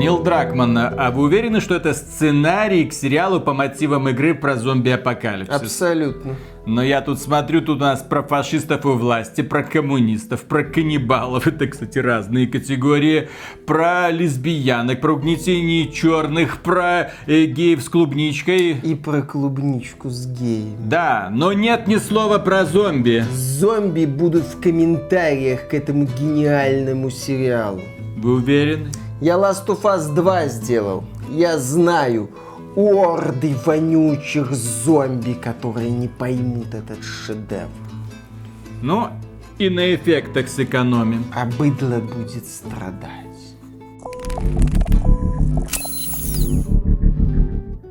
Нил Дракман, а вы уверены, что это сценарий к сериалу по мотивам игры про зомби-апокалипсис? Абсолютно. Но я тут смотрю, тут у нас про фашистов у власти, про коммунистов, про каннибалов, это, кстати, разные категории, про лесбиянок, про угнетение черных, про э, геев с клубничкой. И про клубничку с геем. Да, но нет ни слова про зомби. Зомби будут в комментариях к этому гениальному сериалу. Вы уверены? Я Last of Us 2 сделал. Я знаю, орды вонючих зомби, которые не поймут этот шедевр. Ну, и на эффектах сэкономим. А быдло будет страдать.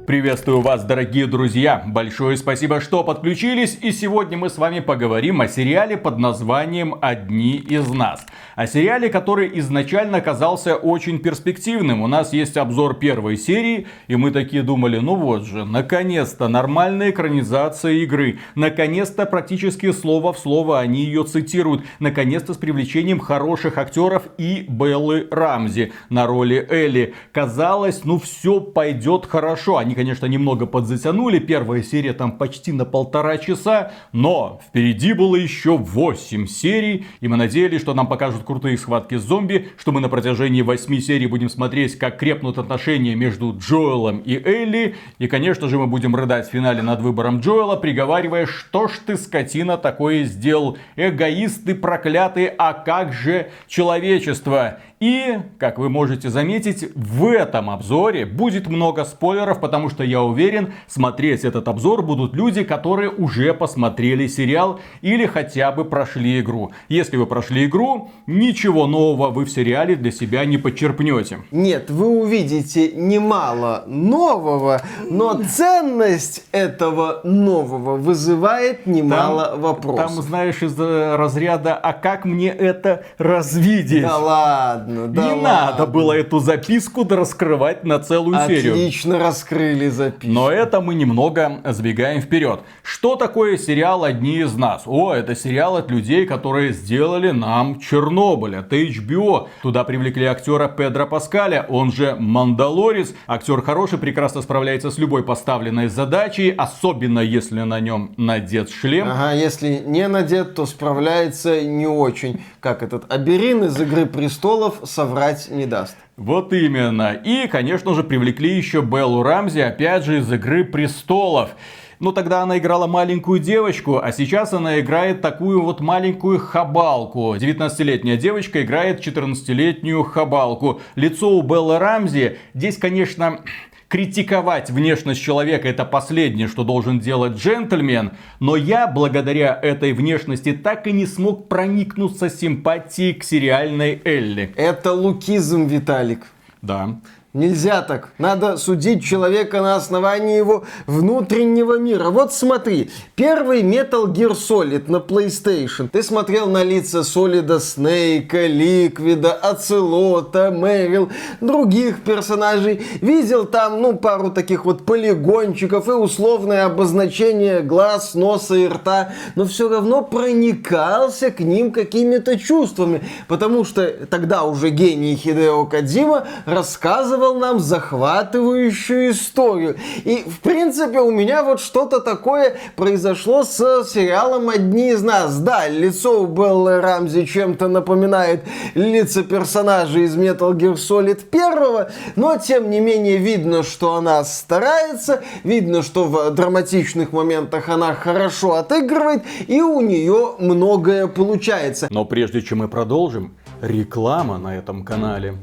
Приветствую вас, дорогие друзья! Большое спасибо, что подключились, и сегодня мы с вами поговорим о сериале под названием «Одни из нас». О сериале, который изначально казался очень перспективным. У нас есть обзор первой серии, и мы такие думали, ну вот же, наконец-то нормальная экранизация игры. Наконец-то практически слово в слово они ее цитируют. Наконец-то с привлечением хороших актеров и Беллы Рамзи на роли Элли. Казалось, ну все пойдет хорошо. Они конечно, немного подзатянули. Первая серия там почти на полтора часа. Но впереди было еще 8 серий. И мы надеялись, что нам покажут крутые схватки с зомби. Что мы на протяжении 8 серий будем смотреть, как крепнут отношения между Джоэлом и Элли. И, конечно же, мы будем рыдать в финале над выбором Джоэла, приговаривая, что ж ты, скотина, такое сделал. Эгоист ты проклятый, а как же человечество? И, как вы можете заметить, в этом обзоре будет много спойлеров, потому что я уверен, смотреть этот обзор будут люди, которые уже посмотрели сериал или хотя бы прошли игру. Если вы прошли игру, ничего нового вы в сериале для себя не подчерпнете. Нет, вы увидите немало нового, но ценность этого нового вызывает немало там, вопросов. Там, знаешь, из разряда «А как мне это развидеть?» Да ладно ладно, да Не ладно. надо было эту записку раскрывать на целую Отлично серию. Отлично раскрыли записку. Но это мы немного сбегаем вперед. Что такое сериал «Одни из нас»? О, это сериал от людей, которые сделали нам Чернобыль. Это HBO. Туда привлекли актера Педро Паскаля, он же Мандалорец. Актер хороший, прекрасно справляется с любой поставленной задачей, особенно если на нем надет шлем. Ага, если не надет, то справляется не очень. Как этот Аберин из «Игры престолов» соврать не даст. Вот именно. И, конечно же, привлекли еще Беллу Рамзи, опять же, из «Игры престолов». Ну, тогда она играла маленькую девочку, а сейчас она играет такую вот маленькую хабалку. 19-летняя девочка играет 14-летнюю хабалку. Лицо у Беллы Рамзи здесь, конечно, критиковать внешность человека это последнее, что должен делать джентльмен, но я благодаря этой внешности так и не смог проникнуться симпатией к сериальной Элли. Это лукизм, Виталик. Да. Нельзя так. Надо судить человека на основании его внутреннего мира. Вот смотри, первый Metal Gear Solid на PlayStation. Ты смотрел на лица Солида Снейка, Ликвида, Ацелота, Мэрил, других персонажей. Видел там, ну, пару таких вот полигончиков и условное обозначение глаз, носа и рта. Но все равно проникался к ним какими-то чувствами. Потому что тогда уже гений Хидео Кадзима рассказывал рассказывал нам захватывающую историю. И, в принципе, у меня вот что-то такое произошло с сериалом «Одни из нас». Да, лицо у Беллы Рамзи чем-то напоминает лица персонажей из Metal Gear Solid 1, но, тем не менее, видно, что она старается, видно, что в драматичных моментах она хорошо отыгрывает, и у нее многое получается. Но прежде чем мы продолжим, реклама на этом канале.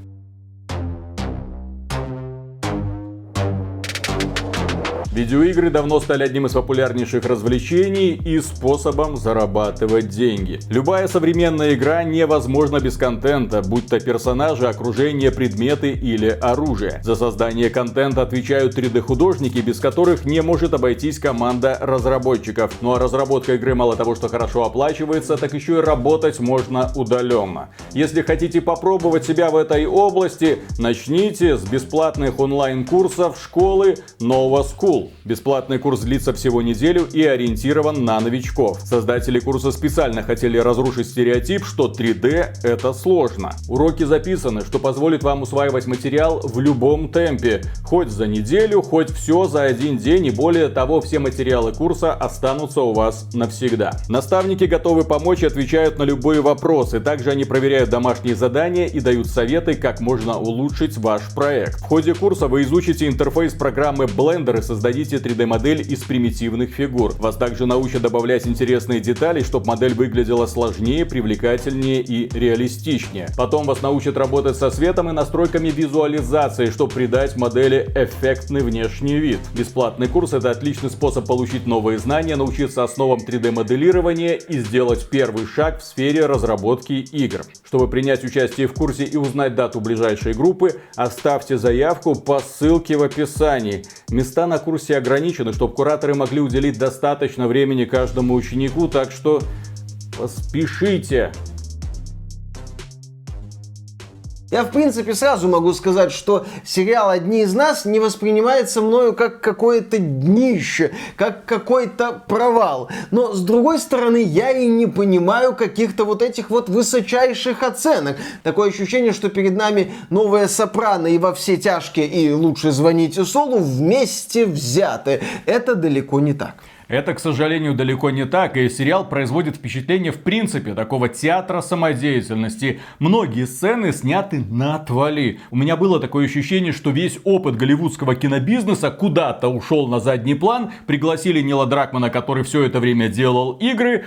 Видеоигры давно стали одним из популярнейших развлечений и способом зарабатывать деньги. Любая современная игра невозможна без контента, будь то персонажи, окружение, предметы или оружие. За создание контента отвечают 3D-художники, без которых не может обойтись команда разработчиков. Ну а разработка игры мало того, что хорошо оплачивается, так еще и работать можно удаленно. Если хотите попробовать себя в этой области, начните с бесплатных онлайн-курсов школы Nova School. Бесплатный курс длится всего неделю и ориентирован на новичков. Создатели курса специально хотели разрушить стереотип, что 3D это сложно. Уроки записаны, что позволит вам усваивать материал в любом темпе, хоть за неделю, хоть все за один день и более того, все материалы курса останутся у вас навсегда. Наставники готовы помочь и отвечают на любые вопросы. Также они проверяют домашние задания и дают советы, как можно улучшить ваш проект. В ходе курса вы изучите интерфейс программы Blender и создадите 3D-модель из примитивных фигур. Вас также научат добавлять интересные детали, чтобы модель выглядела сложнее, привлекательнее и реалистичнее. Потом вас научат работать со светом и настройками визуализации, чтобы придать модели эффектный внешний вид. Бесплатный курс это отличный способ получить новые знания, научиться основам 3D-моделирования и сделать первый шаг в сфере разработки игр. Чтобы принять участие в курсе и узнать дату ближайшей группы, оставьте заявку по ссылке в описании. Места на курсе ограничены, чтобы кураторы могли уделить достаточно времени каждому ученику, так что поспешите. Я, в принципе, сразу могу сказать, что сериал «Одни из нас» не воспринимается мною как какое-то днище, как какой-то провал. Но, с другой стороны, я и не понимаю каких-то вот этих вот высочайших оценок. Такое ощущение, что перед нами новая «Сопрано» и «Во все тяжкие» и «Лучше звоните Солу» вместе взяты. Это далеко не так. Это, к сожалению, далеко не так, и сериал производит впечатление в принципе такого театра самодеятельности. Многие сцены сняты на отвали. У меня было такое ощущение, что весь опыт голливудского кинобизнеса куда-то ушел на задний план. Пригласили Нила Дракмана, который все это время делал игры.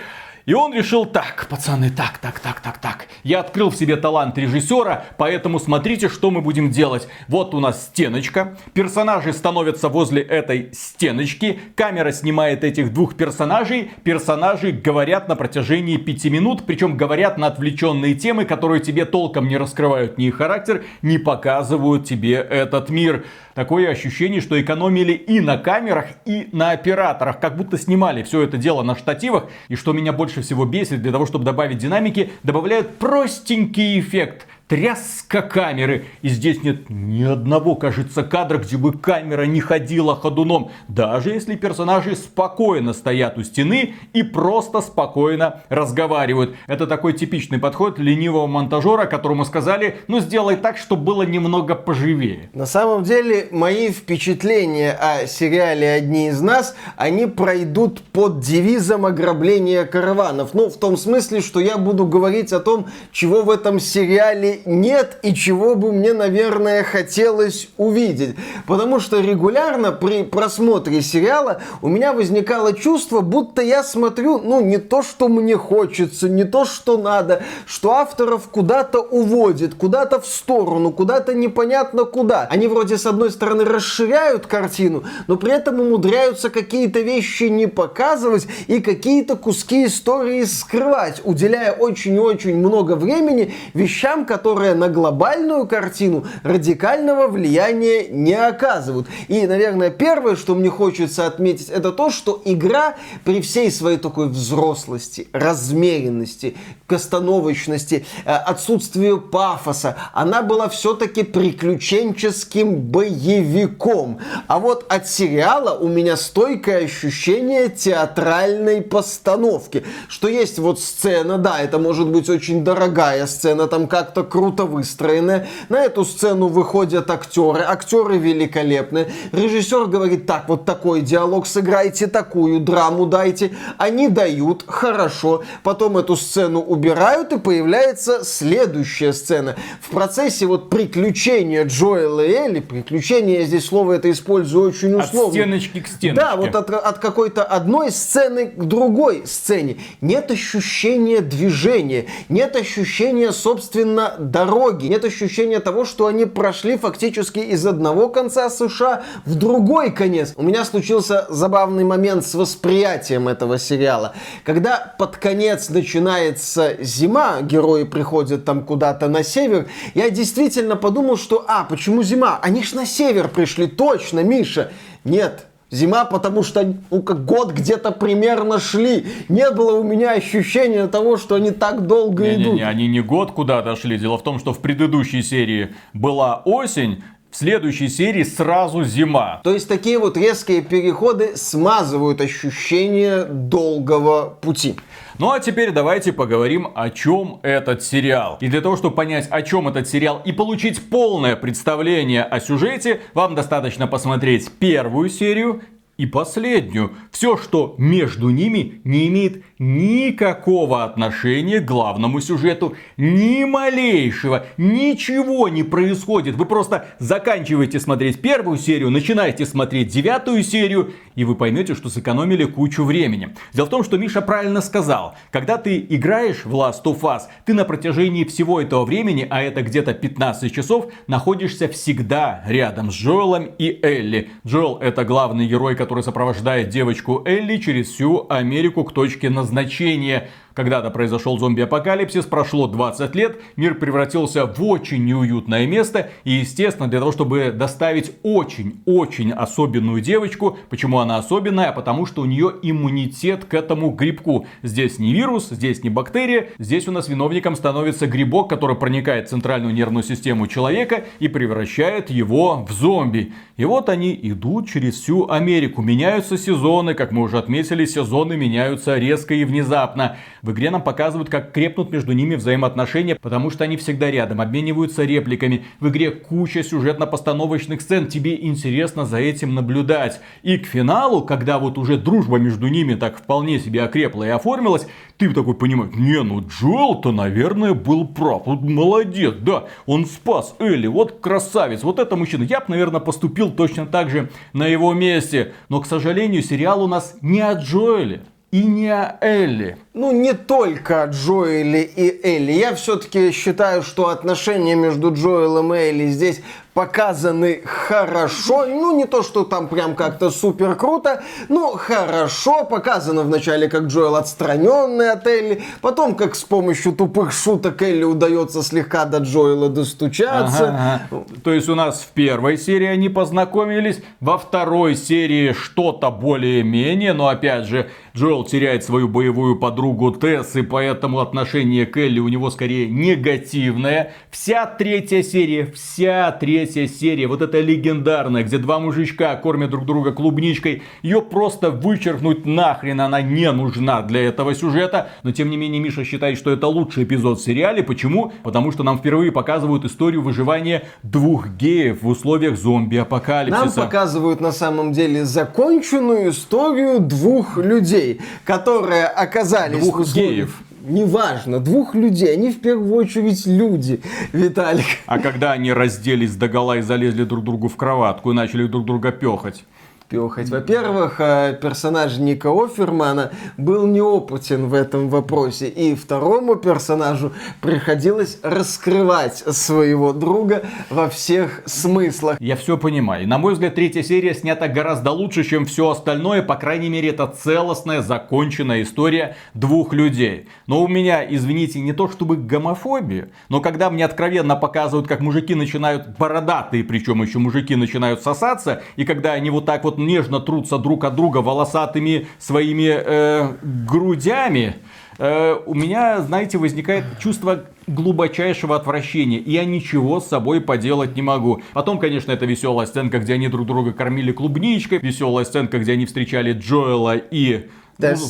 И он решил, так, пацаны, так, так, так, так, так. Я открыл в себе талант режиссера, поэтому смотрите, что мы будем делать. Вот у нас стеночка, персонажи становятся возле этой стеночки, камера снимает этих двух персонажей, персонажи говорят на протяжении пяти минут, причем говорят на отвлеченные темы, которые тебе толком не раскрывают ни характер, не показывают тебе этот мир. Такое ощущение, что экономили и на камерах, и на операторах. Как будто снимали все это дело на штативах. И что меня больше всего бесит, для того, чтобы добавить динамики, добавляют простенький эффект тряска камеры. И здесь нет ни одного, кажется, кадра, где бы камера не ходила ходуном. Даже если персонажи спокойно стоят у стены и просто спокойно разговаривают. Это такой типичный подход ленивого монтажера, которому сказали, ну сделай так, чтобы было немного поживее. На самом деле, мои впечатления о сериале «Одни из нас», они пройдут под девизом ограбления караванов. Ну, в том смысле, что я буду говорить о том, чего в этом сериале нет и чего бы мне, наверное, хотелось увидеть. Потому что регулярно при просмотре сериала у меня возникало чувство, будто я смотрю, ну, не то, что мне хочется, не то, что надо, что авторов куда-то уводит, куда-то в сторону, куда-то непонятно куда. Они вроде с одной стороны расширяют картину, но при этом умудряются какие-то вещи не показывать и какие-то куски истории скрывать, уделяя очень-очень много времени вещам, которые которые на глобальную картину радикального влияния не оказывают. И, наверное, первое, что мне хочется отметить, это то, что игра при всей своей такой взрослости, размеренности, остановочности, э, отсутствию пафоса, она была все-таки приключенческим боевиком. А вот от сериала у меня стойкое ощущение театральной постановки, что есть вот сцена, да, это может быть очень дорогая сцена, там как-то круто выстроенная. На эту сцену выходят актеры, актеры великолепные. Режиссер говорит, так, вот такой диалог сыграйте, такую драму дайте. Они дают, хорошо. Потом эту сцену убирают и появляется следующая сцена. В процессе вот приключения Джоэла и Элли, приключения, я здесь слово это использую очень условно. От стеночки к стеночке. Да, вот от, от какой-то одной сцены к другой сцене. Нет ощущения движения, нет ощущения, собственно, дороги. Нет ощущения того, что они прошли фактически из одного конца США в другой конец. У меня случился забавный момент с восприятием этого сериала. Когда под конец начинается зима, герои приходят там куда-то на север, я действительно подумал, что, а, почему зима? Они ж на север пришли, точно, Миша. Нет, Зима, потому что ну, как год где-то примерно шли. Не было у меня ощущения того, что они так долго не, идут. Не, не, они не год куда-то шли. Дело в том, что в предыдущей серии была осень, В следующей серии сразу зима. То есть такие вот резкие переходы смазывают ощущение долгого пути. Ну а теперь давайте поговорим, о чем этот сериал. И для того, чтобы понять, о чем этот сериал и получить полное представление о сюжете, вам достаточно посмотреть первую серию и последнюю. Все, что между ними, не имеет никакого отношения к главному сюжету. Ни малейшего. Ничего не происходит. Вы просто заканчиваете смотреть первую серию, начинаете смотреть девятую серию, и вы поймете, что сэкономили кучу времени. Дело в том, что Миша правильно сказал. Когда ты играешь в Last of Us, ты на протяжении всего этого времени, а это где-то 15 часов, находишься всегда рядом с Джоэлом и Элли. Джоэл это главный герой, который который сопровождает девочку Элли через всю Америку к точке назначения. Когда-то произошел зомби-апокалипсис, прошло 20 лет, мир превратился в очень неуютное место. И, естественно, для того, чтобы доставить очень-очень особенную девочку, почему она особенная? Потому что у нее иммунитет к этому грибку. Здесь не вирус, здесь не бактерия, здесь у нас виновником становится грибок, который проникает в центральную нервную систему человека и превращает его в зомби. И вот они идут через всю Америку. Меняются сезоны, как мы уже отметили, сезоны меняются резко и внезапно. В игре нам показывают, как крепнут между ними взаимоотношения, потому что они всегда рядом, обмениваются репликами. В игре куча сюжетно-постановочных сцен, тебе интересно за этим наблюдать. И к финалу, когда вот уже дружба между ними так вполне себе окрепла и оформилась, ты такой понимаешь, не, ну Джоэл-то, наверное, был прав. Вот молодец, да, он спас Элли, вот красавец, вот это мужчина. Я бы, наверное, поступил точно так же на его месте. Но, к сожалению, сериал у нас не о Джоэле и не о Элли. Ну, не только о Джоэле и Элли. Я все-таки считаю, что отношения между Джоэлом и Элли здесь показаны хорошо. Ну, не то, что там прям как-то супер круто, но хорошо. Показано вначале, как Джоэл отстраненный от Элли. Потом, как с помощью тупых шуток Элли удается слегка до Джоэла достучаться. Ага, ага. То есть у нас в первой серии они познакомились, во второй серии что-то более-менее, но опять же, Джоэл теряет свою боевую подругу Тесс, и поэтому отношение к Элли у него скорее негативное. Вся третья серия, вся третья серия, вот эта легендарная, где два мужичка кормят друг друга клубничкой, ее просто вычеркнуть нахрен, она не нужна для этого сюжета. Но тем не менее Миша считает, что это лучший эпизод в сериале. Почему? Потому что нам впервые показывают историю выживания двух геев в условиях зомби-апокалипсиса. Нам показывают на самом деле законченную историю двух людей, которые оказались... Двух условиях... геев неважно, двух людей, они в первую очередь люди, Виталик. А когда они разделись до гола и залезли друг другу в кроватку и начали друг друга пехать? Пехать. Во-первых, э, персонаж Ника Офермана был неопытен в этом вопросе, и второму персонажу приходилось раскрывать своего друга во всех смыслах. Я все понимаю. На мой взгляд, третья серия снята гораздо лучше, чем все остальное. По крайней мере, это целостная, законченная история двух людей. Но у меня, извините, не то чтобы гомофобия, но когда мне откровенно показывают, как мужики начинают, бородатые причем еще мужики начинают сосаться, и когда они вот так вот нежно трутся друг от друга волосатыми своими э, грудями, э, у меня, знаете, возникает чувство глубочайшего отвращения, и я ничего с собой поделать не могу. Потом, конечно, это веселая сценка, где они друг друга кормили клубничкой, веселая сценка, где они встречали Джоэла и.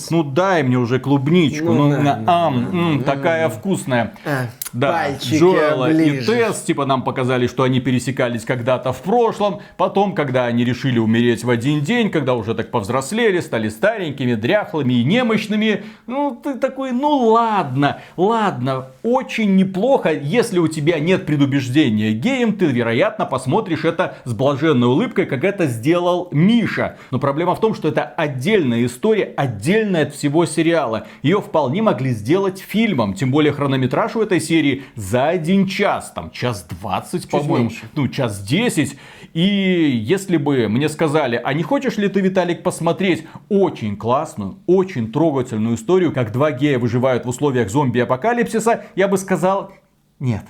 Ну, ну дай мне уже клубничку, ну, ну на, ам, м, такая вкусная. А, да, Джоэла и Тесс, типа нам показали, что они пересекались когда-то в прошлом, потом, когда они решили умереть в один день, когда уже так повзрослели, стали старенькими, дряхлыми и немощными, ну ты такой, ну ладно, ладно, очень неплохо, если у тебя нет предубеждения геем, ты, вероятно, посмотришь это с блаженной улыбкой, как это сделал Миша. Но проблема в том, что это отдельная история, отдельная от всего сериала. Ее вполне могли сделать фильмом. Тем более хронометраж у этой серии за один час. Там час двадцать, по-моему. Ну, час десять. И если бы мне сказали, а не хочешь ли ты, Виталик, посмотреть очень классную, очень трогательную историю, как два гея выживают в условиях зомби-апокалипсиса, я бы сказал, нет.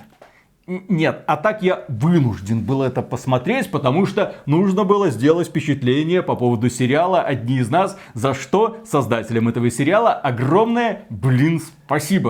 Нет, а так я вынужден был это посмотреть, потому что нужно было сделать впечатление по поводу сериала «Одни из нас», за что создателям этого сериала огромное, блин, Спасибо.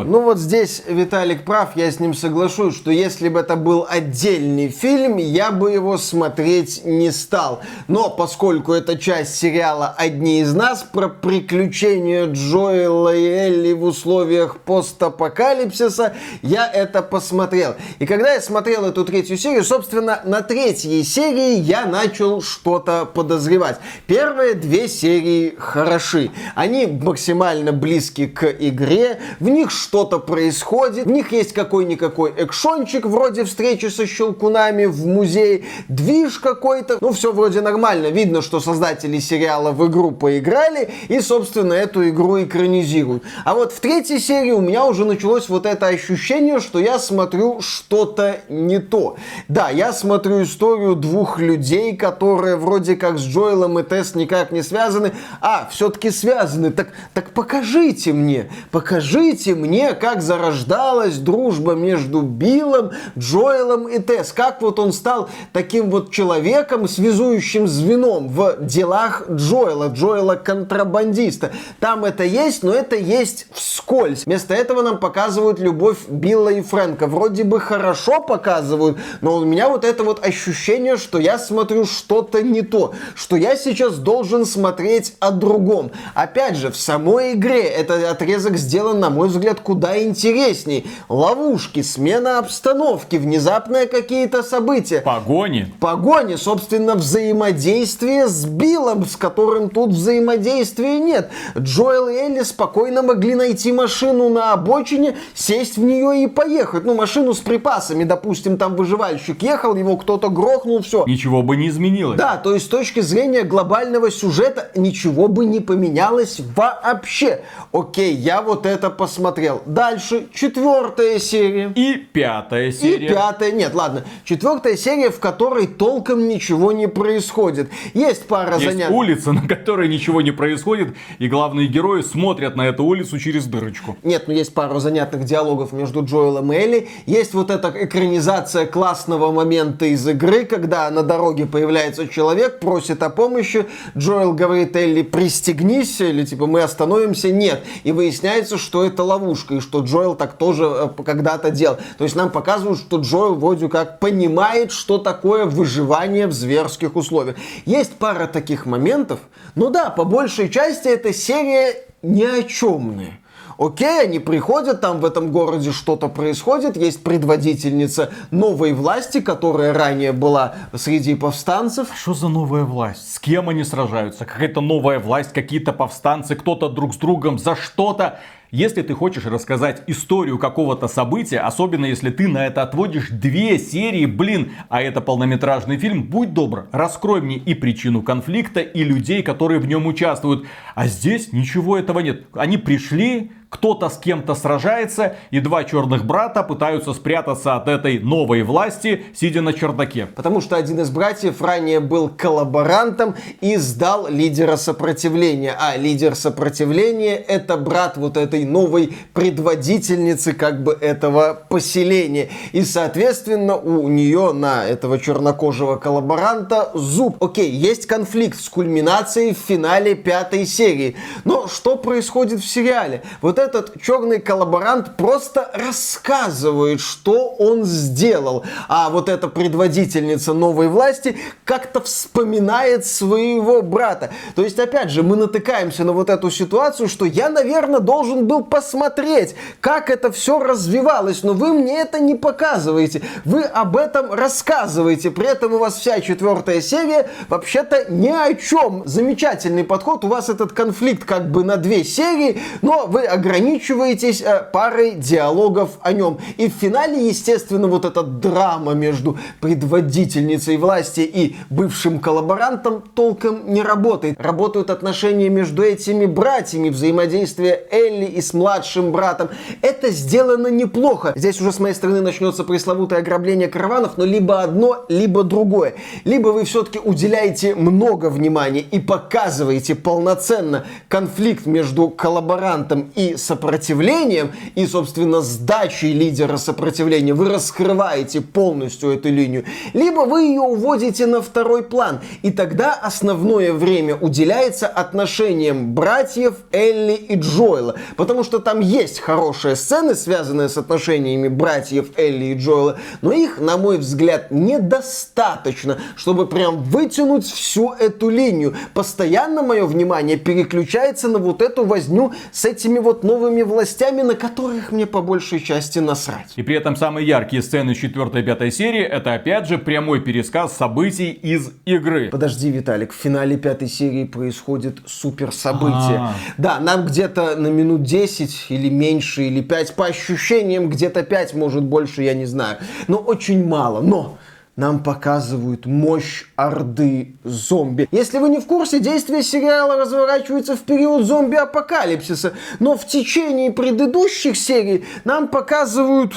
Ну вот здесь Виталик прав, я с ним соглашусь, что если бы это был отдельный фильм, я бы его смотреть не стал. Но поскольку это часть сериала «Одни из нас» про приключения Джоэла и Элли в условиях постапокалипсиса, я это посмотрел. И когда я смотрел эту третью серию, собственно, на третьей серии я начал что-то подозревать. Первые две серии хороши. Они максимально близки к игре, в них что-то происходит, в них есть какой-никакой экшончик, вроде встречи со щелкунами в музее, движ какой-то, ну все вроде нормально, видно, что создатели сериала в игру поиграли и, собственно, эту игру экранизируют. А вот в третьей серии у меня уже началось вот это ощущение, что я смотрю что-то не то. Да, я смотрю историю двух людей, которые вроде как с Джоэлом и Тесс никак не связаны. А, все-таки связаны. Так, так покажите мне, покажите мне, как зарождалась дружба между Биллом, Джоэлом и Тесс. Как вот он стал таким вот человеком, связующим звеном в делах Джоэла, Джоэла контрабандиста. Там это есть, но это есть вскользь. Вместо этого нам показывают любовь Билла и Фрэнка. Вроде бы хорошо показывают, но у меня вот это вот ощущение, что я смотрю что-то не то, что я сейчас должен смотреть о другом. Опять же, в самой игре этот отрезок сделан, на мой взгляд, куда интересней. Ловушки, смена обстановки, внезапные какие-то события. Погони. Погони, собственно, взаимодействие с Биллом, с которым тут взаимодействия нет. Джоэл и Элли спокойно могли найти машину на обочине, сесть в нее и поехать. Ну, машину с припасами, допустим, там выживальщик ехал, его кто-то грохнул, все. Ничего бы не изменилось. Да, то есть с точки зрения глобального сюжета ничего бы не поменялось вообще. Окей, я вот это посмотрел. Дальше, четвертая серия. И пятая серия. И пятая, нет, ладно, четвертая серия, в которой толком ничего не происходит. Есть пара Есть занятий. улица, на которой ничего не происходит, и главные герои смотрят на эту улицу через дырочку. Нет, ну есть пару занятных диалогов между Джоэлом и Элли. Есть вот эта экранизация классного момента из игры, когда на дороге появляется человек, просит о помощи. Джоэл говорит Элли, пристегнись, или типа мы остановимся. Нет. И выясняется, что это ловушка, и что Джоэл так тоже э, когда-то делал. То есть нам показывают, что Джоэл вроде как понимает, что такое выживание в зверских условиях. Есть пара таких моментов, но да, по большей части эта серия ни о чемная. Окей, они приходят, там в этом городе что-то происходит, есть предводительница новой власти, которая ранее была среди повстанцев. Что за новая власть? С кем они сражаются? Какая-то новая власть, какие-то повстанцы, кто-то друг с другом за что-то. Если ты хочешь рассказать историю какого-то события, особенно если ты на это отводишь две серии, блин, а это полнометражный фильм, будь добр, раскрой мне и причину конфликта, и людей, которые в нем участвуют. А здесь ничего этого нет. Они пришли, кто-то с кем-то сражается, и два черных брата пытаются спрятаться от этой новой власти, сидя на чердаке. Потому что один из братьев ранее был коллаборантом и сдал лидера сопротивления. А лидер сопротивления это брат вот этой новой предводительницы как бы этого поселения. И соответственно у нее на этого чернокожего коллаборанта зуб. Окей, есть конфликт с кульминацией в финале пятой серии. Но что происходит в сериале? Вот этот черный коллаборант просто рассказывает, что он сделал. А вот эта предводительница новой власти как-то вспоминает своего брата. То есть, опять же, мы натыкаемся на вот эту ситуацию, что я, наверное, должен был посмотреть, как это все развивалось, но вы мне это не показываете. Вы об этом рассказываете. При этом у вас вся четвертая серия вообще-то ни о чем. Замечательный подход. У вас этот конфликт как бы на две серии, но вы ограничиваетесь э, парой диалогов о нем. И в финале, естественно, вот эта драма между предводительницей власти и бывшим коллаборантом толком не работает. Работают отношения между этими братьями, взаимодействие Элли и с младшим братом. Это сделано неплохо. Здесь уже с моей стороны начнется пресловутое ограбление караванов, но либо одно, либо другое. Либо вы все-таки уделяете много внимания и показываете полноценно конфликт между коллаборантом и сопротивлением и, собственно, сдачей лидера сопротивления. Вы раскрываете полностью эту линию, либо вы ее уводите на второй план, и тогда основное время уделяется отношениям братьев Элли и Джоэла, потому что там есть хорошие сцены, связанные с отношениями братьев Элли и Джоэла, но их, на мой взгляд, недостаточно, чтобы прям вытянуть всю эту линию. Постоянно мое внимание переключается на вот эту возню с этими вот новыми властями, на которых мне по большей части насрать. И при этом самые яркие сцены 4 и 5 серии это опять же прямой пересказ событий из игры. Подожди, Виталик, в финале пятой серии происходит супер событие. А-а-а. Да, нам где-то на минут 10 или меньше, или 5, по ощущениям где-то 5, может больше, я не знаю. Но очень мало. Но нам показывают мощь орды зомби. Если вы не в курсе, действие сериала разворачивается в период зомби-апокалипсиса, но в течение предыдущих серий нам показывают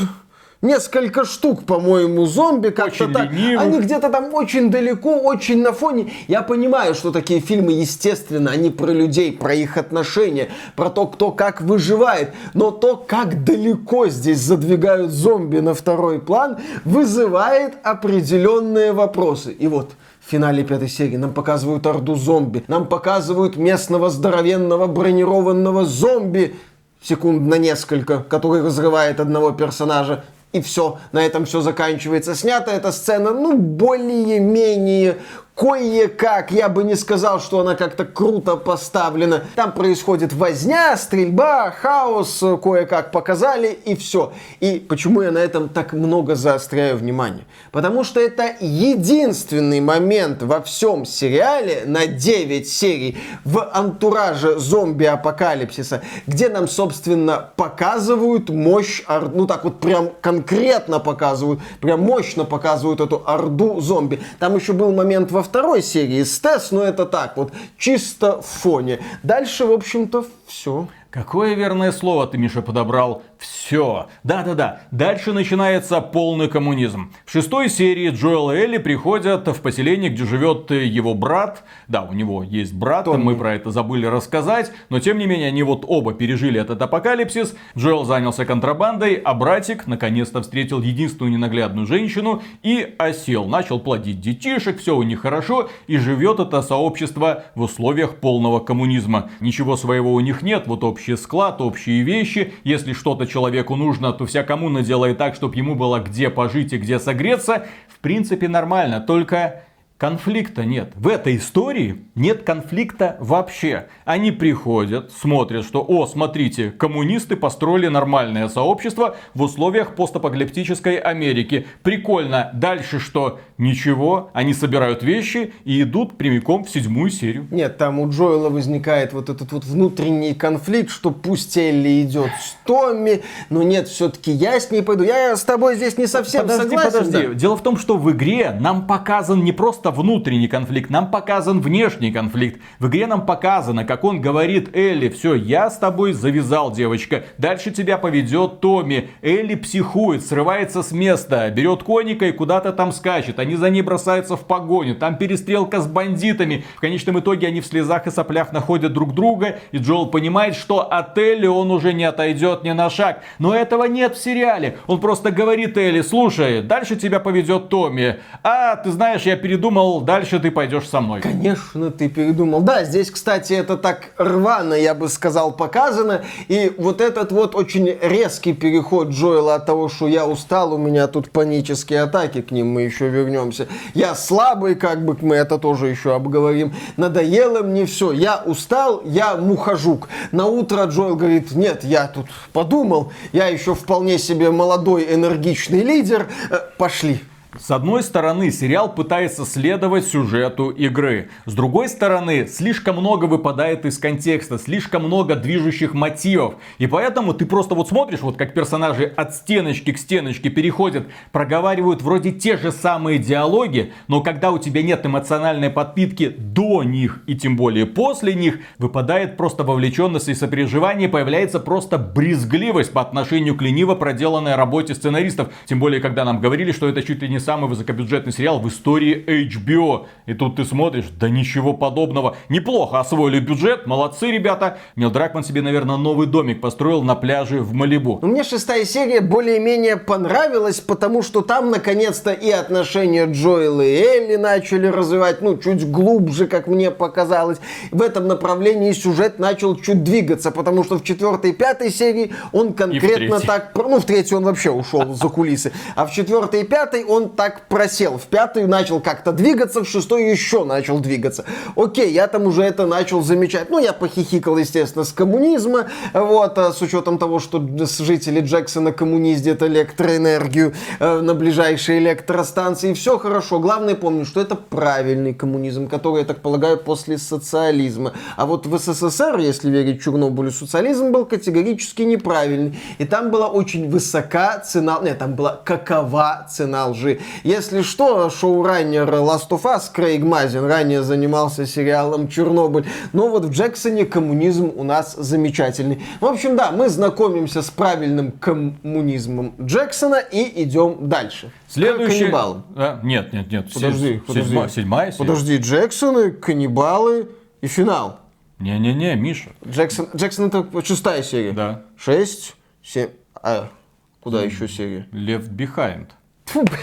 несколько штук, по-моему, зомби как-то так. Они где-то там очень далеко, очень на фоне. Я понимаю, что такие фильмы, естественно, они про людей, про их отношения, про то, кто как выживает. Но то, как далеко здесь задвигают зомби на второй план, вызывает определенные вопросы. И вот, в финале пятой серии нам показывают орду зомби, нам показывают местного здоровенного бронированного зомби, секунд на несколько, который разрывает одного персонажа и все, на этом все заканчивается. Снята эта сцена, ну, более-менее кое-как, я бы не сказал, что она как-то круто поставлена. Там происходит возня, стрельба, хаос, кое-как показали и все. И почему я на этом так много заостряю внимание? Потому что это единственный момент во всем сериале на 9 серий в антураже зомби-апокалипсиса, где нам, собственно, показывают мощь, ну так вот прям конкретно показывают, прям мощно показывают эту орду зомби. Там еще был момент во второй серии с но это так вот, чисто в фоне. Дальше, в общем-то, все. Какое верное слово ты, Миша, подобрал? Все. Да-да-да. Дальше начинается полный коммунизм. В шестой серии Джоэл и Элли приходят в поселение, где живет его брат. Да, у него есть брат, Томми. мы про это забыли рассказать. Но тем не менее, они вот оба пережили этот апокалипсис. Джоэл занялся контрабандой, а братик наконец-то встретил единственную ненаглядную женщину и осел. Начал плодить детишек, все у них хорошо. И живет это сообщество в условиях полного коммунизма. Ничего своего у них нет, вот общий общий склад, общие вещи. Если что-то человеку нужно, то вся коммуна делает так, чтобы ему было где пожить и где согреться. В принципе нормально, только конфликта нет. В этой истории нет конфликта вообще. Они приходят, смотрят, что, о, смотрите, коммунисты построили нормальное сообщество в условиях постапокалиптической Америки. Прикольно. Дальше что? Ничего. Они собирают вещи и идут прямиком в седьмую серию. Нет, там у Джоэла возникает вот этот вот внутренний конфликт, что пусть Элли идет с Томми, но нет, все-таки я с ней пойду. Я с тобой здесь не совсем подожди, согласен. Подожди, да? Дело в том, что в игре нам показан не просто внутренний конфликт, нам показан внешний конфликт. В игре нам показано, как он говорит Элли, все, я с тобой завязал, девочка. Дальше тебя поведет Томми. Элли психует, срывается с места, берет коника и куда-то там скачет. Они за ней бросаются в погоню. Там перестрелка с бандитами. В конечном итоге они в слезах и соплях находят друг друга. И Джоэл понимает, что от Элли он уже не отойдет ни на шаг. Но этого нет в сериале. Он просто говорит Элли, слушай, дальше тебя поведет Томми. А, ты знаешь, я передумал передумал, дальше ты пойдешь со мной. Конечно, ты передумал. Да, здесь, кстати, это так рвано, я бы сказал, показано. И вот этот вот очень резкий переход Джоэла от того, что я устал, у меня тут панические атаки, к ним мы еще вернемся. Я слабый, как бы мы это тоже еще обговорим. Надоело мне все. Я устал, я мухожук. На утро Джоэл говорит, нет, я тут подумал, я еще вполне себе молодой, энергичный лидер. Э, пошли, с одной стороны, сериал пытается следовать сюжету игры. С другой стороны, слишком много выпадает из контекста, слишком много движущих мотивов. И поэтому ты просто вот смотришь, вот как персонажи от стеночки к стеночке переходят, проговаривают вроде те же самые диалоги, но когда у тебя нет эмоциональной подпитки до них и тем более после них, выпадает просто вовлеченность и сопереживание, появляется просто брезгливость по отношению к лениво проделанной работе сценаристов. Тем более, когда нам говорили, что это чуть ли не самый высокобюджетный сериал в истории HBO. И тут ты смотришь, да ничего подобного. Неплохо освоили бюджет, молодцы ребята. Нил Дракман себе, наверное, новый домик построил на пляже в Малибу. Ну, мне шестая серия более-менее понравилась, потому что там, наконец-то, и отношения Джоэла и Элли начали развивать, ну, чуть глубже, как мне показалось. В этом направлении сюжет начал чуть двигаться, потому что в четвертой и пятой серии он конкретно так... Ну, в третьей он вообще ушел за кулисы. А в четвертой и пятой он так просел. В пятой начал как-то двигаться, в шестой еще начал двигаться. Окей, я там уже это начал замечать. Ну, я похихикал, естественно, с коммунизма, вот, а с учетом того, что жители Джексона коммуниздят электроэнергию э, на ближайшие электростанции. Все хорошо. Главное помню, что это правильный коммунизм, который, я так полагаю, после социализма. А вот в СССР, если верить Чернобылю, социализм был категорически неправильный. И там была очень высока цена, нет, там была какова цена лжи. Если что, шоураннер Last of Us Крейг Мазин ранее занимался сериалом Чернобыль. Но вот в Джексоне коммунизм у нас замечательный. В общем, да, мы знакомимся с правильным коммунизмом Джексона и идем дальше. Следующий... Каннибалам. А, нет, нет, нет. Подожди, подожди. Седьма, седьмая серия. Подожди, Джексоны, каннибалы и финал. Не-не-не, Миша. Джексон, Джексон это шестая серия. Да. Шесть, семь. А, куда еще серия? Left Behind. Фу, блин.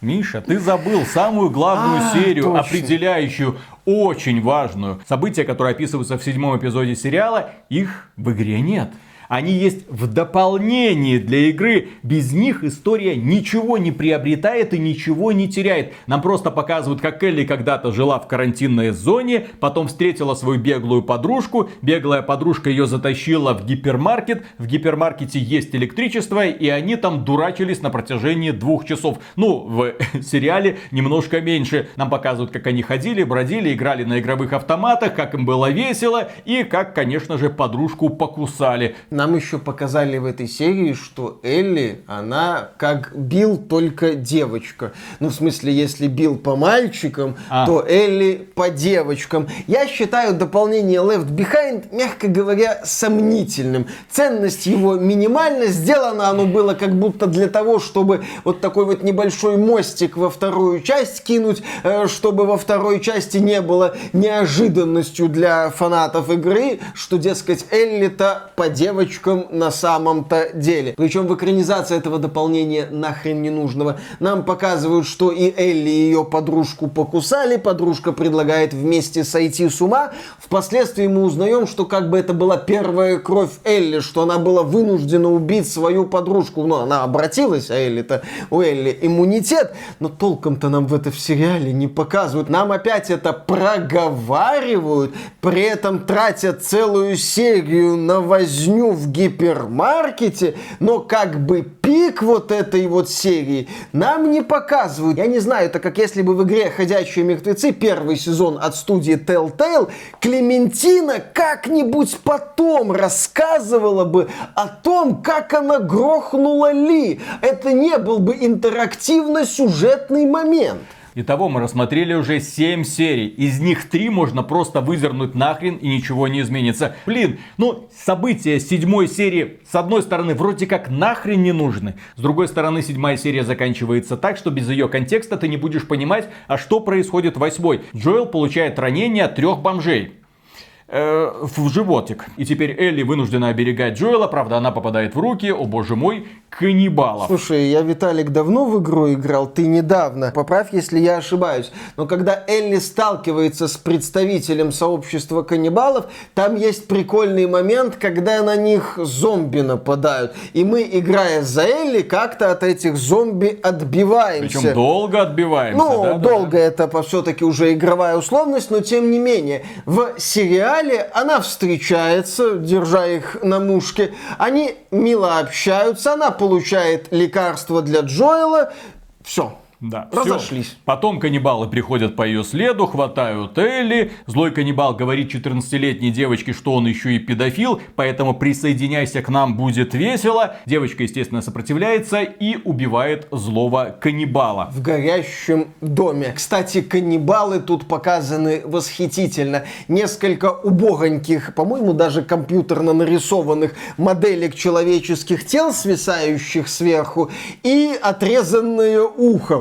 Миша, ты забыл самую главную а, серию, точно. определяющую очень важную. События, которые описываются в седьмом эпизоде сериала, их в игре нет. Они есть в дополнении для игры. Без них история ничего не приобретает и ничего не теряет. Нам просто показывают, как Элли когда-то жила в карантинной зоне, потом встретила свою беглую подружку. Беглая подружка ее затащила в гипермаркет. В гипермаркете есть электричество, и они там дурачились на протяжении двух часов. Ну, в сериале немножко меньше. Нам показывают, как они ходили, бродили, играли на игровых автоматах, как им было весело, и как, конечно же, подружку покусали. Нам еще показали в этой серии, что Элли, она как Билл, только девочка. Ну, в смысле, если Билл по мальчикам, а. то Элли по девочкам. Я считаю дополнение Left Behind, мягко говоря, сомнительным. Ценность его минимальна. Сделано оно было как будто для того, чтобы вот такой вот небольшой мостик во вторую часть кинуть, э, чтобы во второй части не было неожиданностью для фанатов игры, что, дескать, Элли-то по девочкам девочкам на самом-то деле. Причем в экранизации этого дополнения нахрен не нужного. Нам показывают, что и Элли и ее подружку покусали, подружка предлагает вместе сойти с ума. Впоследствии мы узнаем, что как бы это была первая кровь Элли, что она была вынуждена убить свою подружку. Ну, она обратилась, а Элли-то, у Элли иммунитет, но толком-то нам в это в сериале не показывают. Нам опять это проговаривают, при этом тратят целую серию на возню в гипермаркете, но как бы пик вот этой вот серии нам не показывают. Я не знаю, это как если бы в игре «Ходячие мертвецы» первый сезон от студии Telltale Клементина как-нибудь потом рассказывала бы о том, как она грохнула Ли. Это не был бы интерактивно-сюжетный момент. Итого мы рассмотрели уже 7 серий. Из них 3 можно просто вызернуть нахрен и ничего не изменится. Блин, ну события седьмой серии с одной стороны вроде как нахрен не нужны. С другой стороны седьмая серия заканчивается так, что без ее контекста ты не будешь понимать, а что происходит в восьмой. Джоэл получает ранение от трех бомжей э, в животик. И теперь Элли вынуждена оберегать Джоэла, правда, она попадает в руки, о боже мой, каннибалов. Слушай, я, Виталик, давно в игру играл, ты недавно. Поправь, если я ошибаюсь. Но когда Элли сталкивается с представителем сообщества каннибалов, там есть прикольный момент, когда на них зомби нападают. И мы, играя за Элли, как-то от этих зомби отбиваемся. Причем долго отбиваемся. Ну, да, долго да? это все-таки уже игровая условность, но тем не менее. В сериале она встречается, держа их на мушке. Они мило общаются, она получает лекарство для Джоэла. Все, Да, разошлись. Все. Потом каннибалы приходят по ее следу, хватают Элли. Злой каннибал говорит 14-летней девочке, что он еще и педофил, поэтому присоединяйся к нам, будет весело. Девочка, естественно, сопротивляется и убивает злого каннибала. В горящем доме. Кстати, каннибалы тут показаны восхитительно. Несколько убогоньких, по-моему, даже компьютерно нарисованных моделек человеческих тел, свисающих сверху, и отрезанное ухо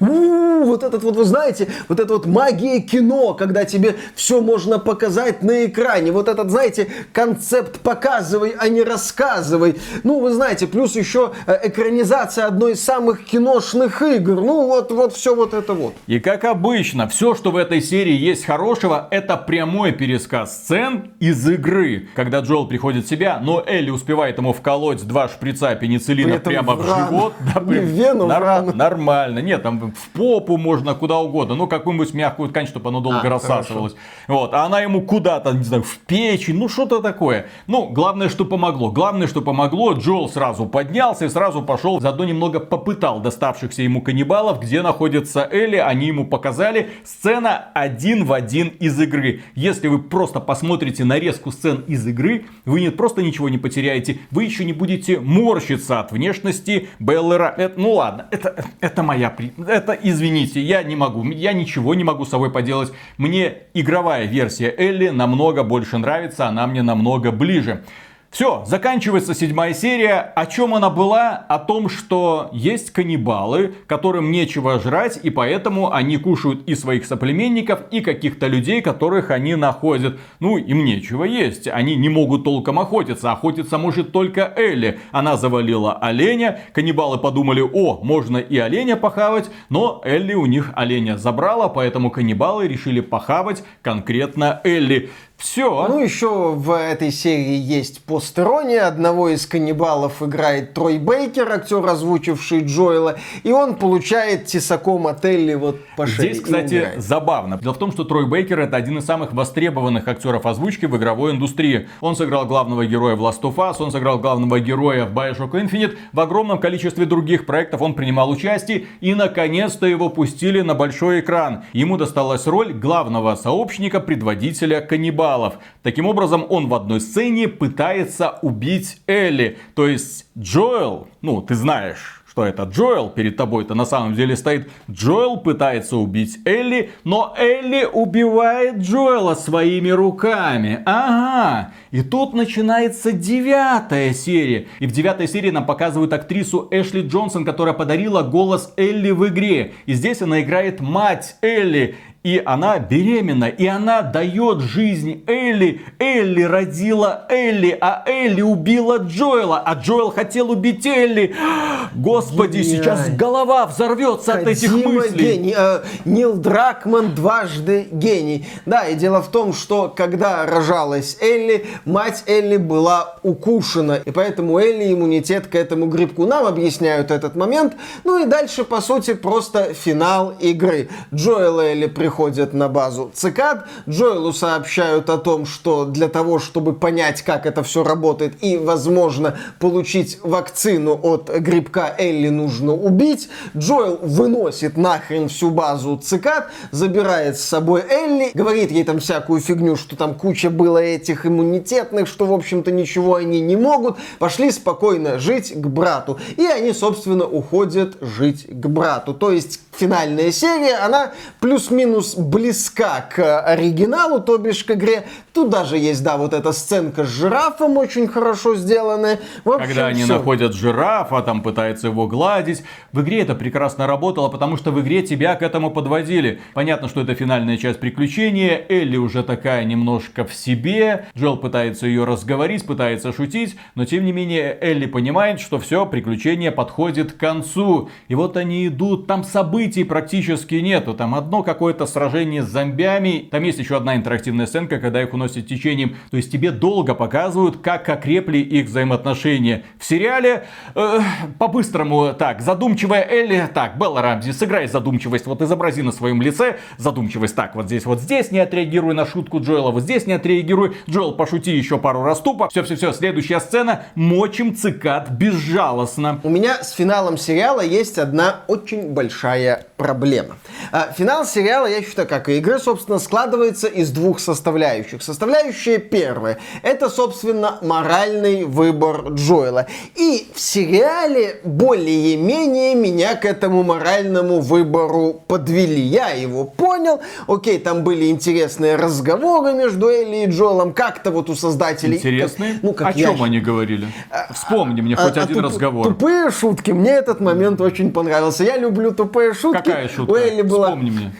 вот этот вот, вы знаете, вот эта вот магия кино, когда тебе все можно показать на экране. Вот этот, знаете, концепт показывай, а не рассказывай. Ну, вы знаете, плюс еще э, экранизация одной из самых киношных игр. Ну, вот, вот все вот это вот. И как обычно, все, что в этой серии есть хорошего, это прямой пересказ сцен из игры. Когда Джоэл приходит в себя, но Элли успевает ему вколоть два шприца пенициллина прямо в, в живот. Да, в вену, нар- рано. Нормально. Нет, там в попу можно куда угодно. Ну, какую-нибудь мягкую ткань, чтобы оно долго а, рассасывалось. Хорошо. Вот. А она ему куда-то, не знаю, в печень, ну что-то такое. Ну, главное, что помогло. Главное, что помогло, Джоэл сразу поднялся и сразу пошел, заодно немного попытал доставшихся ему каннибалов, где находится Элли. Они ему показали. Сцена один в один из игры. Если вы просто посмотрите нарезку сцен из игры, вы не просто ничего не потеряете, вы еще не будете морщиться от внешности Беллера. Это, ну ладно, это, это моя... Это, извините, я не могу. Я ничего не могу с собой поделать. Мне игровая версия Элли намного больше нравится. Она мне намного ближе. Все, заканчивается седьмая серия. О чем она была? О том, что есть каннибалы, которым нечего жрать, и поэтому они кушают и своих соплеменников, и каких-то людей, которых они находят. Ну, им нечего есть. Они не могут толком охотиться. Охотиться может только Элли. Она завалила оленя. Каннибалы подумали, о, можно и оленя похавать. Но Элли у них оленя забрала, поэтому каннибалы решили похавать конкретно Элли. Все. Ну, еще в этой серии есть постерония. Одного из каннибалов играет Трой Бейкер, актер, озвучивший Джоэла. И он получает тесаком от Элли вот по шее. Здесь, кстати, забавно. Дело в том, что Трой Бейкер это один из самых востребованных актеров озвучки в игровой индустрии. Он сыграл главного героя в Last of Us, он сыграл главного героя в Bioshock Infinite. В огромном количестве других проектов он принимал участие. И, наконец-то, его пустили на большой экран. Ему досталась роль главного сообщника, предводителя каннибала каннибалов. Таким образом, он в одной сцене пытается убить Элли. То есть Джоэл, ну, ты знаешь, что это Джоэл перед тобой-то на самом деле стоит. Джоэл пытается убить Элли, но Элли убивает Джоэла своими руками. Ага. И тут начинается девятая серия. И в девятой серии нам показывают актрису Эшли Джонсон, которая подарила голос Элли в игре. И здесь она играет мать Элли. И она беременна, и она дает жизнь Элли. Элли родила Элли, а Элли убила Джоэла, а Джоэл хотел убить Элли. Господи, Гениаль. сейчас голова взорвется Кодима от этих мыслей. Гений. Э, Нил Дракман дважды гений. Да, и дело в том, что когда рожалась Элли, мать Элли была укушена, и поэтому Элли иммунитет к этому грибку. Нам объясняют этот момент. Ну и дальше, по сути, просто финал игры. Джоэл и Элли приходят приходят на базу цикад. Джоэлу сообщают о том, что для того, чтобы понять, как это все работает и, возможно, получить вакцину от грибка Элли нужно убить. Джоэл выносит нахрен всю базу цикад, забирает с собой Элли, говорит ей там всякую фигню, что там куча было этих иммунитетных, что, в общем-то, ничего они не могут. Пошли спокойно жить к брату. И они, собственно, уходят жить к брату. То есть финальная серия, она плюс-минус близка к оригиналу, то бишь к игре. Тут даже есть, да, вот эта сценка с жирафом очень хорошо сделанная. В общем, Когда они все. находят жирафа, там пытаются его гладить. В игре это прекрасно работало, потому что в игре тебя к этому подводили. Понятно, что это финальная часть приключения. Элли уже такая немножко в себе. Джел пытается ее разговорить, пытается шутить. Но тем не менее Элли понимает, что все, приключение подходит к концу. И вот они идут, там событий практически нету. Там одно какое-то сражение с зомбями. Там есть еще одна интерактивная сценка, когда их проносит течением. То есть тебе долго показывают, как окрепли их взаимоотношения. В сериале э, по-быстрому так, задумчивая Элли, так, Белла Рамзи, сыграй задумчивость, вот изобрази на своем лице задумчивость, так, вот здесь, вот здесь не отреагируй на шутку Джоэла, вот здесь не отреагируй, Джоэл, пошути еще пару раз тупо, все-все-все, следующая сцена, мочим цикад безжалостно. У меня с финалом сериала есть одна очень большая проблема. А, финал сериала, я считаю, как и игры, собственно, складывается из двух составляющих. Составляющая первая – это, собственно, моральный выбор Джоэла. И в сериале более-менее меня к этому моральному выбору подвели. Я его понял. Окей, там были интересные разговоры между Элли и Джоэлом. Как-то вот у создателей... Интересные? Ну, как О я чем они говорили? Вспомни мне хоть а- а один туп- разговор. Тупые шутки. Мне этот момент очень понравился. Я люблю тупые шутки. Какая шутка? У Элли была... Вспомни мне.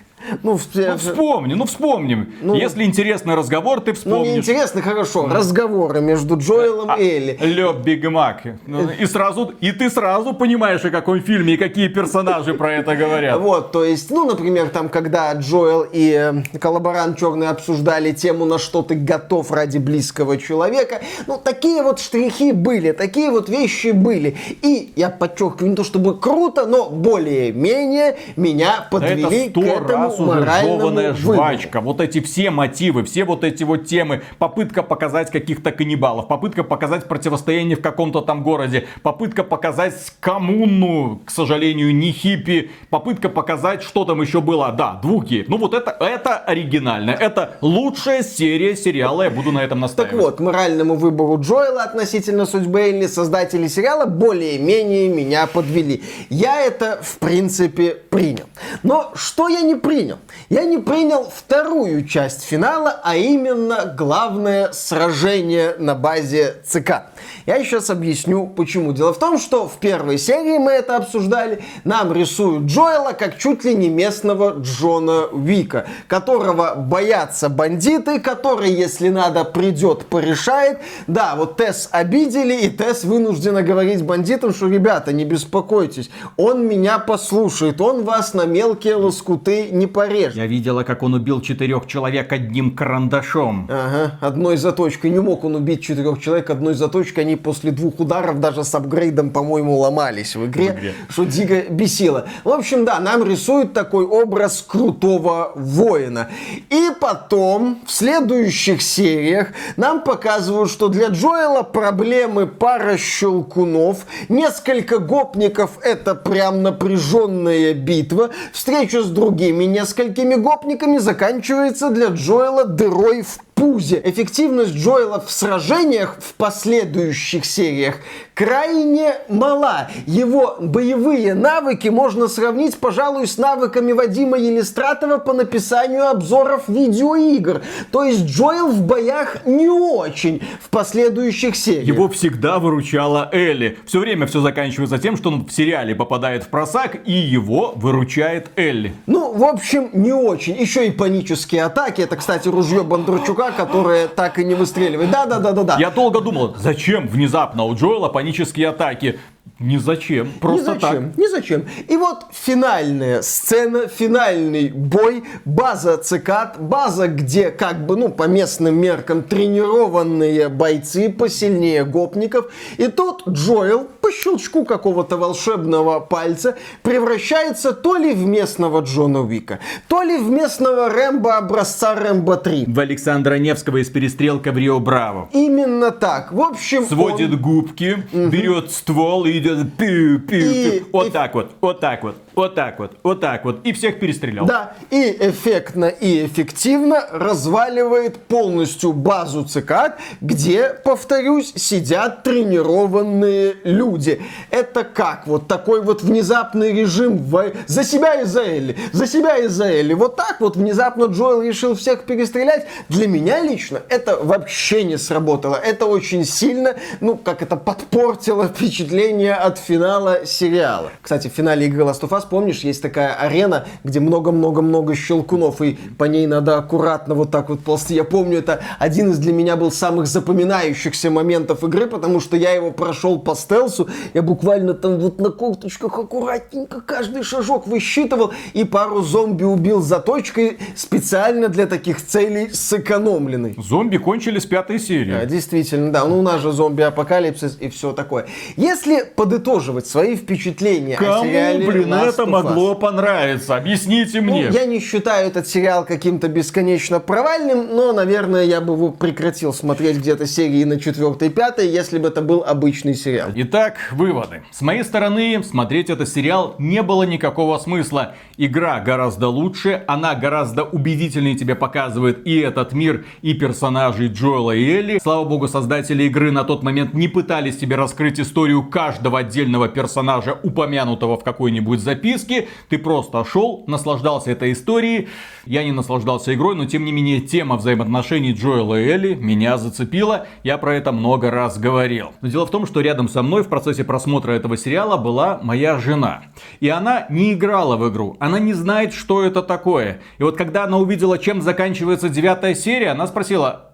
Ну, в- Ну вспомни, ну вспомни. Ну, Если интересный разговор, ты ну, вспомнишь. мне интересно, хорошо. Разговоры между Джоэлом А, и Элли. Лё, Биг Мак. Ну, И сразу, и ты сразу понимаешь, о каком фильме и какие персонажи про это говорят. Вот, то есть, ну, например, там, когда Джоэл и э, коллаборант черный обсуждали тему, на что ты готов ради близкого человека, ну, такие вот штрихи были, такие вот вещи были. И, я подчеркиваю, не то чтобы круто, но более-менее меня Да подвели к этому раз уже жеванная жвачка. Вот эти все мотивы, все вот эти вот темы. Попытка показать каких-то каннибалов, попытка показать противостояние в каком-то там городе, попытка показать коммуну, к сожалению, не хиппи, попытка показать, что там еще было. Да, двух геев. Ну вот это, это оригинально. Это лучшая серия сериала, я буду на этом Так настаивать. вот, моральному выбору Джоэла относительно судьбы Элли создатели сериала более-менее меня подвели. Я это, в принципе, принял. Но что я не принял? Я не принял вторую часть финала, а именно главное сражение на базе ЦК. Я сейчас объясню, почему. Дело в том, что в первой серии мы это обсуждали. Нам рисуют Джоэла как чуть ли не местного Джона Вика, которого боятся бандиты, который, если надо, придет, порешает. Да, вот Тесс обидели, и Тесс вынуждена говорить бандитам, что, ребята, не беспокойтесь, он меня послушает, он вас на мелкие лоскуты не порежет. Я видела, как он убил четырех человек одним карандашом. Ага, одной заточкой. Не мог он убить четырех человек одной заточкой. Они после двух ударов даже с апгрейдом, по-моему, ломались в игре, В игре. что дико бесило. В общем, да, нам рисуют такой образ крутого воина. И потом, в следующих сериях, нам показывают, что для Джоэла проблемы пара щелкунов, несколько гопников это прям напряженная битва, встреча с другими несколькими гопниками заканчивается для Джоэла дырой в пузе. Эффективность Джоэла в сражениях в последующих сериях крайне мала. Его боевые навыки можно сравнить, пожалуй, с навыками Вадима Елистратова по написанию обзоров видеоигр. То есть Джоэл в боях не очень в последующих сериях. Его всегда выручала Элли. Все время все заканчивается тем, что он в сериале попадает в просак, и его выручает Элли. Ну, в общем, не очень. Еще и панические атаки. Это, кстати, ружье Бондарчука, которое так и не выстреливает. Да-да-да-да-да. Я долго думал, зачем внезапно у Джоэла панические атаки? Ни зачем, просто ни зачем, ни зачем. И вот финальная сцена, финальный бой, база цикад, база, где как бы, ну, по местным меркам тренированные бойцы посильнее гопников. И тут Джоэл по щелчку какого-то волшебного пальца превращается то ли в местного Джона Уика, то ли в местного Рэмбо образца Рэмбо 3. так. В Александра Невского из перестрелка в Рио Браво. Именно так. В общем, Сводит он- губки, берет ствол и идет пиу-пиу-пиу. И- Вот и- так вот, вот так вот, вот так вот, вот так вот. И всех перестрелял. Да, и эффектно и эффективно разваливает полностью базу ЦКАД, где, повторюсь, сидят тренированные люди. Это как? Вот такой вот внезапный режим во- за себя и за Элли, за себя и за Элли. Вот так вот внезапно Джоэл решил всех перестрелять. Для меня лично это вообще не сработало. Это очень сильно, ну, как это подпортило впечатление от финала сериала. Кстати, в финале игры Last of Us помнишь, есть такая арена, где много-много-много щелкунов, и по ней надо аккуратно вот так вот ползти. Я помню, это один из для меня был самых запоминающихся моментов игры, потому что я его прошел по стелсу, я буквально там вот на курточках аккуратненько каждый шажок высчитывал и пару зомби убил за точкой специально для таких целей сэкономленный. Зомби кончили с пятой серии. Да, действительно, да. Ну, у нас же зомби-апокалипсис и все такое. Если подытоживать свои впечатления Кому, о сериале блин, Last это могло понравиться? Объясните ну, мне. я не считаю этот сериал каким-то бесконечно провальным, но, наверное, я бы его прекратил смотреть где-то серии на 4-5, если бы это был обычный сериал. Итак, выводы. С моей стороны, смотреть этот сериал не было никакого смысла. Игра гораздо лучше, она гораздо убедительнее тебе показывает и этот мир, и персонажей Джоэла и Элли. Слава богу, создатели игры на тот момент не пытались тебе раскрыть историю каждого отдельного персонажа, упомянутого в какой-нибудь записке. Ты просто шел, наслаждался этой историей. Я не наслаждался игрой, но тем не менее тема взаимоотношений Джоэла и Элли меня зацепила. Я про это много раз говорил. Но дело в том, что рядом со мной в процессе просмотра этого сериала была моя жена. И она не играла в игру. Она не знает, что это такое. И вот когда она увидела, чем заканчивается девятая серия, она спросила,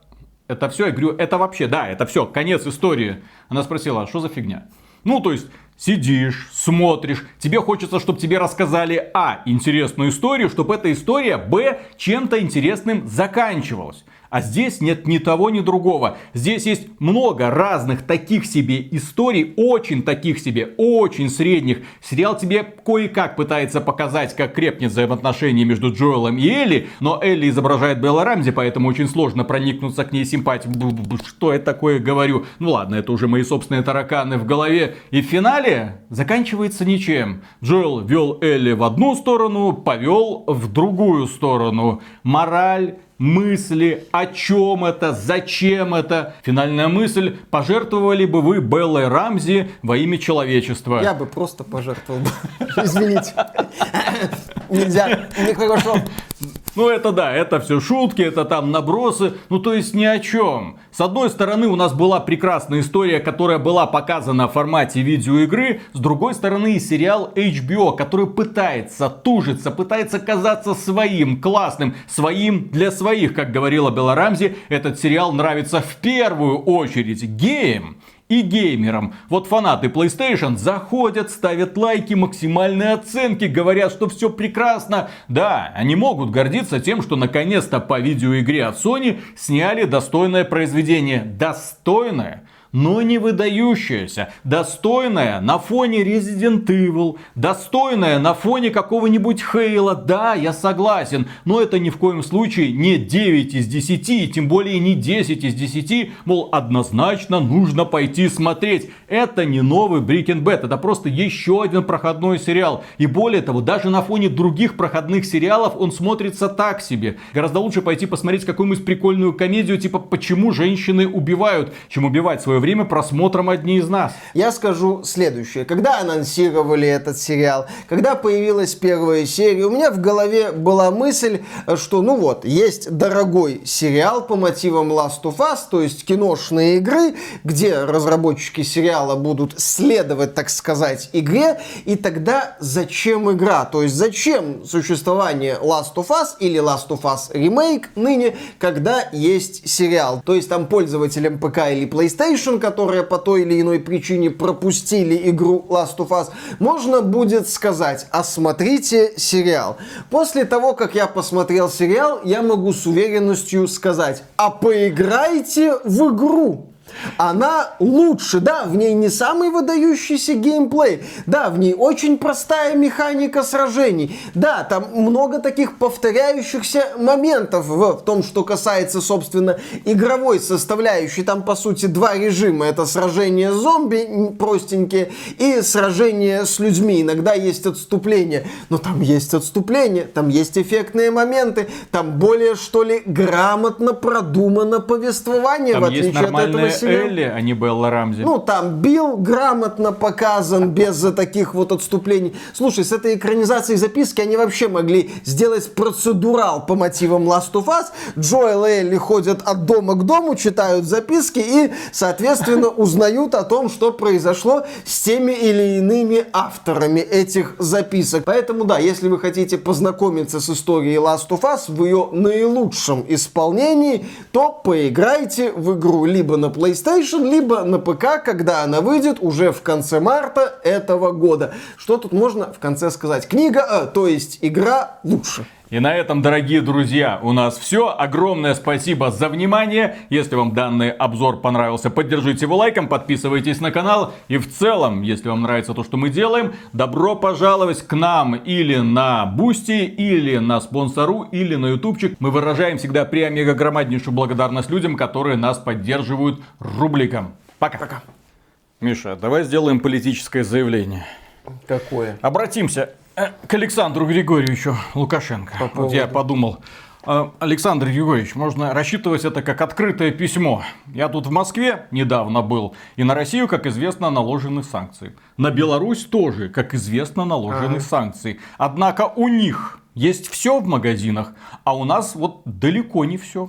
это все? Я говорю, это вообще, да, это все, конец истории. Она спросила, а что за фигня? Ну, то есть, сидишь, смотришь, тебе хочется, чтобы тебе рассказали, а, интересную историю, чтобы эта история, б, чем-то интересным заканчивалась. А здесь нет ни того, ни другого. Здесь есть много разных таких себе историй, очень таких себе, очень средних. Сериал тебе кое-как пытается показать, как крепнет взаимоотношения между Джоэлом и Элли, но Элли изображает Белла Рамзи, поэтому очень сложно проникнуться к ней симпатией. Что я такое говорю? Ну ладно, это уже мои собственные тараканы в голове. И в финале заканчивается ничем. Джоэл вел Элли в одну сторону, повел в другую сторону. Мораль мысли, о чем это, зачем это. Финальная мысль, пожертвовали бы вы Беллой Рамзи во имя человечества. Я бы просто пожертвовал. Извините. Нельзя, нехорошо. Ну это да, это все шутки, это там набросы, ну то есть ни о чем. С одной стороны у нас была прекрасная история, которая была показана в формате видеоигры, с другой стороны сериал HBO, который пытается тужиться, пытается казаться своим, классным, своим для своих, как говорила Белла Рамзи, этот сериал нравится в первую очередь геям и геймерам. Вот фанаты PlayStation заходят, ставят лайки, максимальные оценки, говорят, что все прекрасно. Да, они могут гордиться тем, что наконец-то по видеоигре от Sony сняли достойное произведение. Достойное но не выдающаяся, достойная на фоне Resident Evil, достойная на фоне какого-нибудь Хейла, да, я согласен, но это ни в коем случае не 9 из 10, и тем более не 10 из 10, мол, однозначно нужно пойти смотреть. Это не новый Breaking Bad, это просто еще один проходной сериал. И более того, даже на фоне других проходных сериалов он смотрится так себе. Гораздо лучше пойти посмотреть какую-нибудь прикольную комедию, типа «Почему женщины убивают», чем убивать свое время просмотром одни из нас. Я скажу следующее. Когда анонсировали этот сериал, когда появилась первая серия, у меня в голове была мысль, что ну вот, есть дорогой сериал по мотивам Last of Us, то есть киношные игры, где разработчики сериала будут следовать, так сказать, игре, и тогда зачем игра? То есть зачем существование Last of Us или Last of Us Remake ныне, когда есть сериал? То есть там пользователям ПК или PlayStation которые по той или иной причине пропустили игру Last of Us, можно будет сказать, осмотрите сериал. После того, как я посмотрел сериал, я могу с уверенностью сказать, а поиграйте в игру. Она лучше, да, в ней не самый выдающийся геймплей, да, в ней очень простая механика сражений, да, там много таких повторяющихся моментов в, в том, что касается, собственно, игровой составляющей. Там, по сути, два режима. Это сражение с зомби простенькие и сражение с людьми. Иногда есть отступление, но там есть отступление, там есть эффектные моменты, там более, что ли, грамотно продумано повествование, Там в отличие от этого сериала Элли, а не Белла Рамзи. Ну, там Билл грамотно показан, без таких вот отступлений. Слушай, с этой экранизацией записки они вообще могли сделать процедурал по мотивам Last of Us. Джоэл и Элли ходят от дома к дому, читают записки и, соответственно, узнают о том, что произошло с теми или иными авторами этих записок. Поэтому, да, если вы хотите познакомиться с историей Last of Us в ее наилучшем исполнении, то поиграйте в игру либо на PlayStation, либо на ПК, когда она выйдет уже в конце марта этого года. Что тут можно в конце сказать? Книга, э, то есть игра лучше. И на этом, дорогие друзья, у нас все. Огромное спасибо за внимание. Если вам данный обзор понравился, поддержите его лайком, подписывайтесь на канал. И в целом, если вам нравится то, что мы делаем, добро пожаловать к нам или на Boosty, или на спонсору, или на ютубчик. Мы выражаем всегда премегагромаднейшую благодарность людям, которые нас поддерживают рубликом. Пока. Пока. Миша, давай сделаем политическое заявление. Какое? Обратимся к Александру Григорьевичу Лукашенко. По Вот я поводу? подумал. э, Александр Григорьевич, можно рассчитывать это как открытое письмо. Я тут в Москве недавно был, и на Россию, как известно, наложены санкции. На Беларусь тоже, как известно, наложены Ага. санкции. Однако у них есть все в магазинах, а у нас вот далеко не все.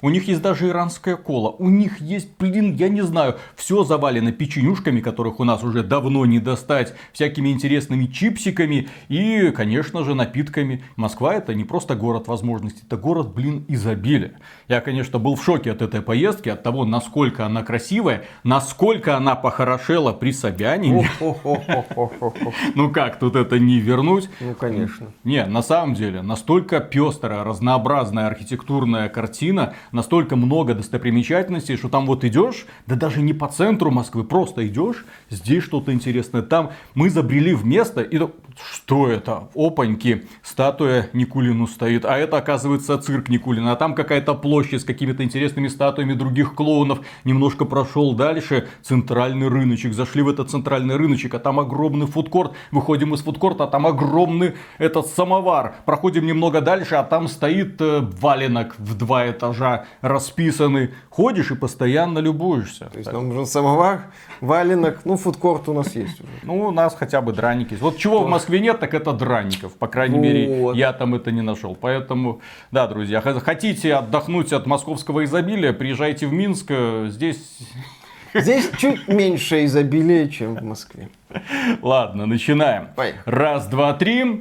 У них есть даже иранская кола. У них есть, блин, я не знаю, все завалено печенюшками, которых у нас уже давно не достать, всякими интересными чипсиками и, конечно же, напитками. Москва это не просто город возможностей, это город, блин, изобилия. Я, конечно, был в шоке от этой поездки, от того, насколько она красивая, насколько она похорошела при Собянине. Ну как тут это не вернуть? Ну, конечно. Не, на самом деле, настолько пестрая, разнообразная архитектурная картина, настолько много достопримечательностей, что там вот идешь, да даже не по центру Москвы, просто идешь, здесь что-то интересное, там мы забрели в место, и что это? Опаньки, статуя Никулину стоит, а это оказывается цирк Никулина, а там какая-то площадь с какими-то интересными статуями других клоунов, немножко прошел дальше, центральный рыночек, зашли в этот центральный рыночек, а там огромный фудкорт, выходим из фудкорта, а там огромный этот самовар, проходим немного дальше, а там стоит э, валенок в два этажа расписанный, ходишь и постоянно любуешься. То есть нам нужен самовар, валенок, ну, фудкорт у нас есть уже. Ну, у нас хотя бы драники. есть. Вот чего в Москве нет, так это драников. По крайней мере, я там это не нашел. Поэтому, да, друзья, хотите отдохнуть от московского изобилия, приезжайте в Минск. э, Здесь, Здесь чуть меньше изобилия, чем в Москве. ладно, начинаем. Поехали. Раз, два, три.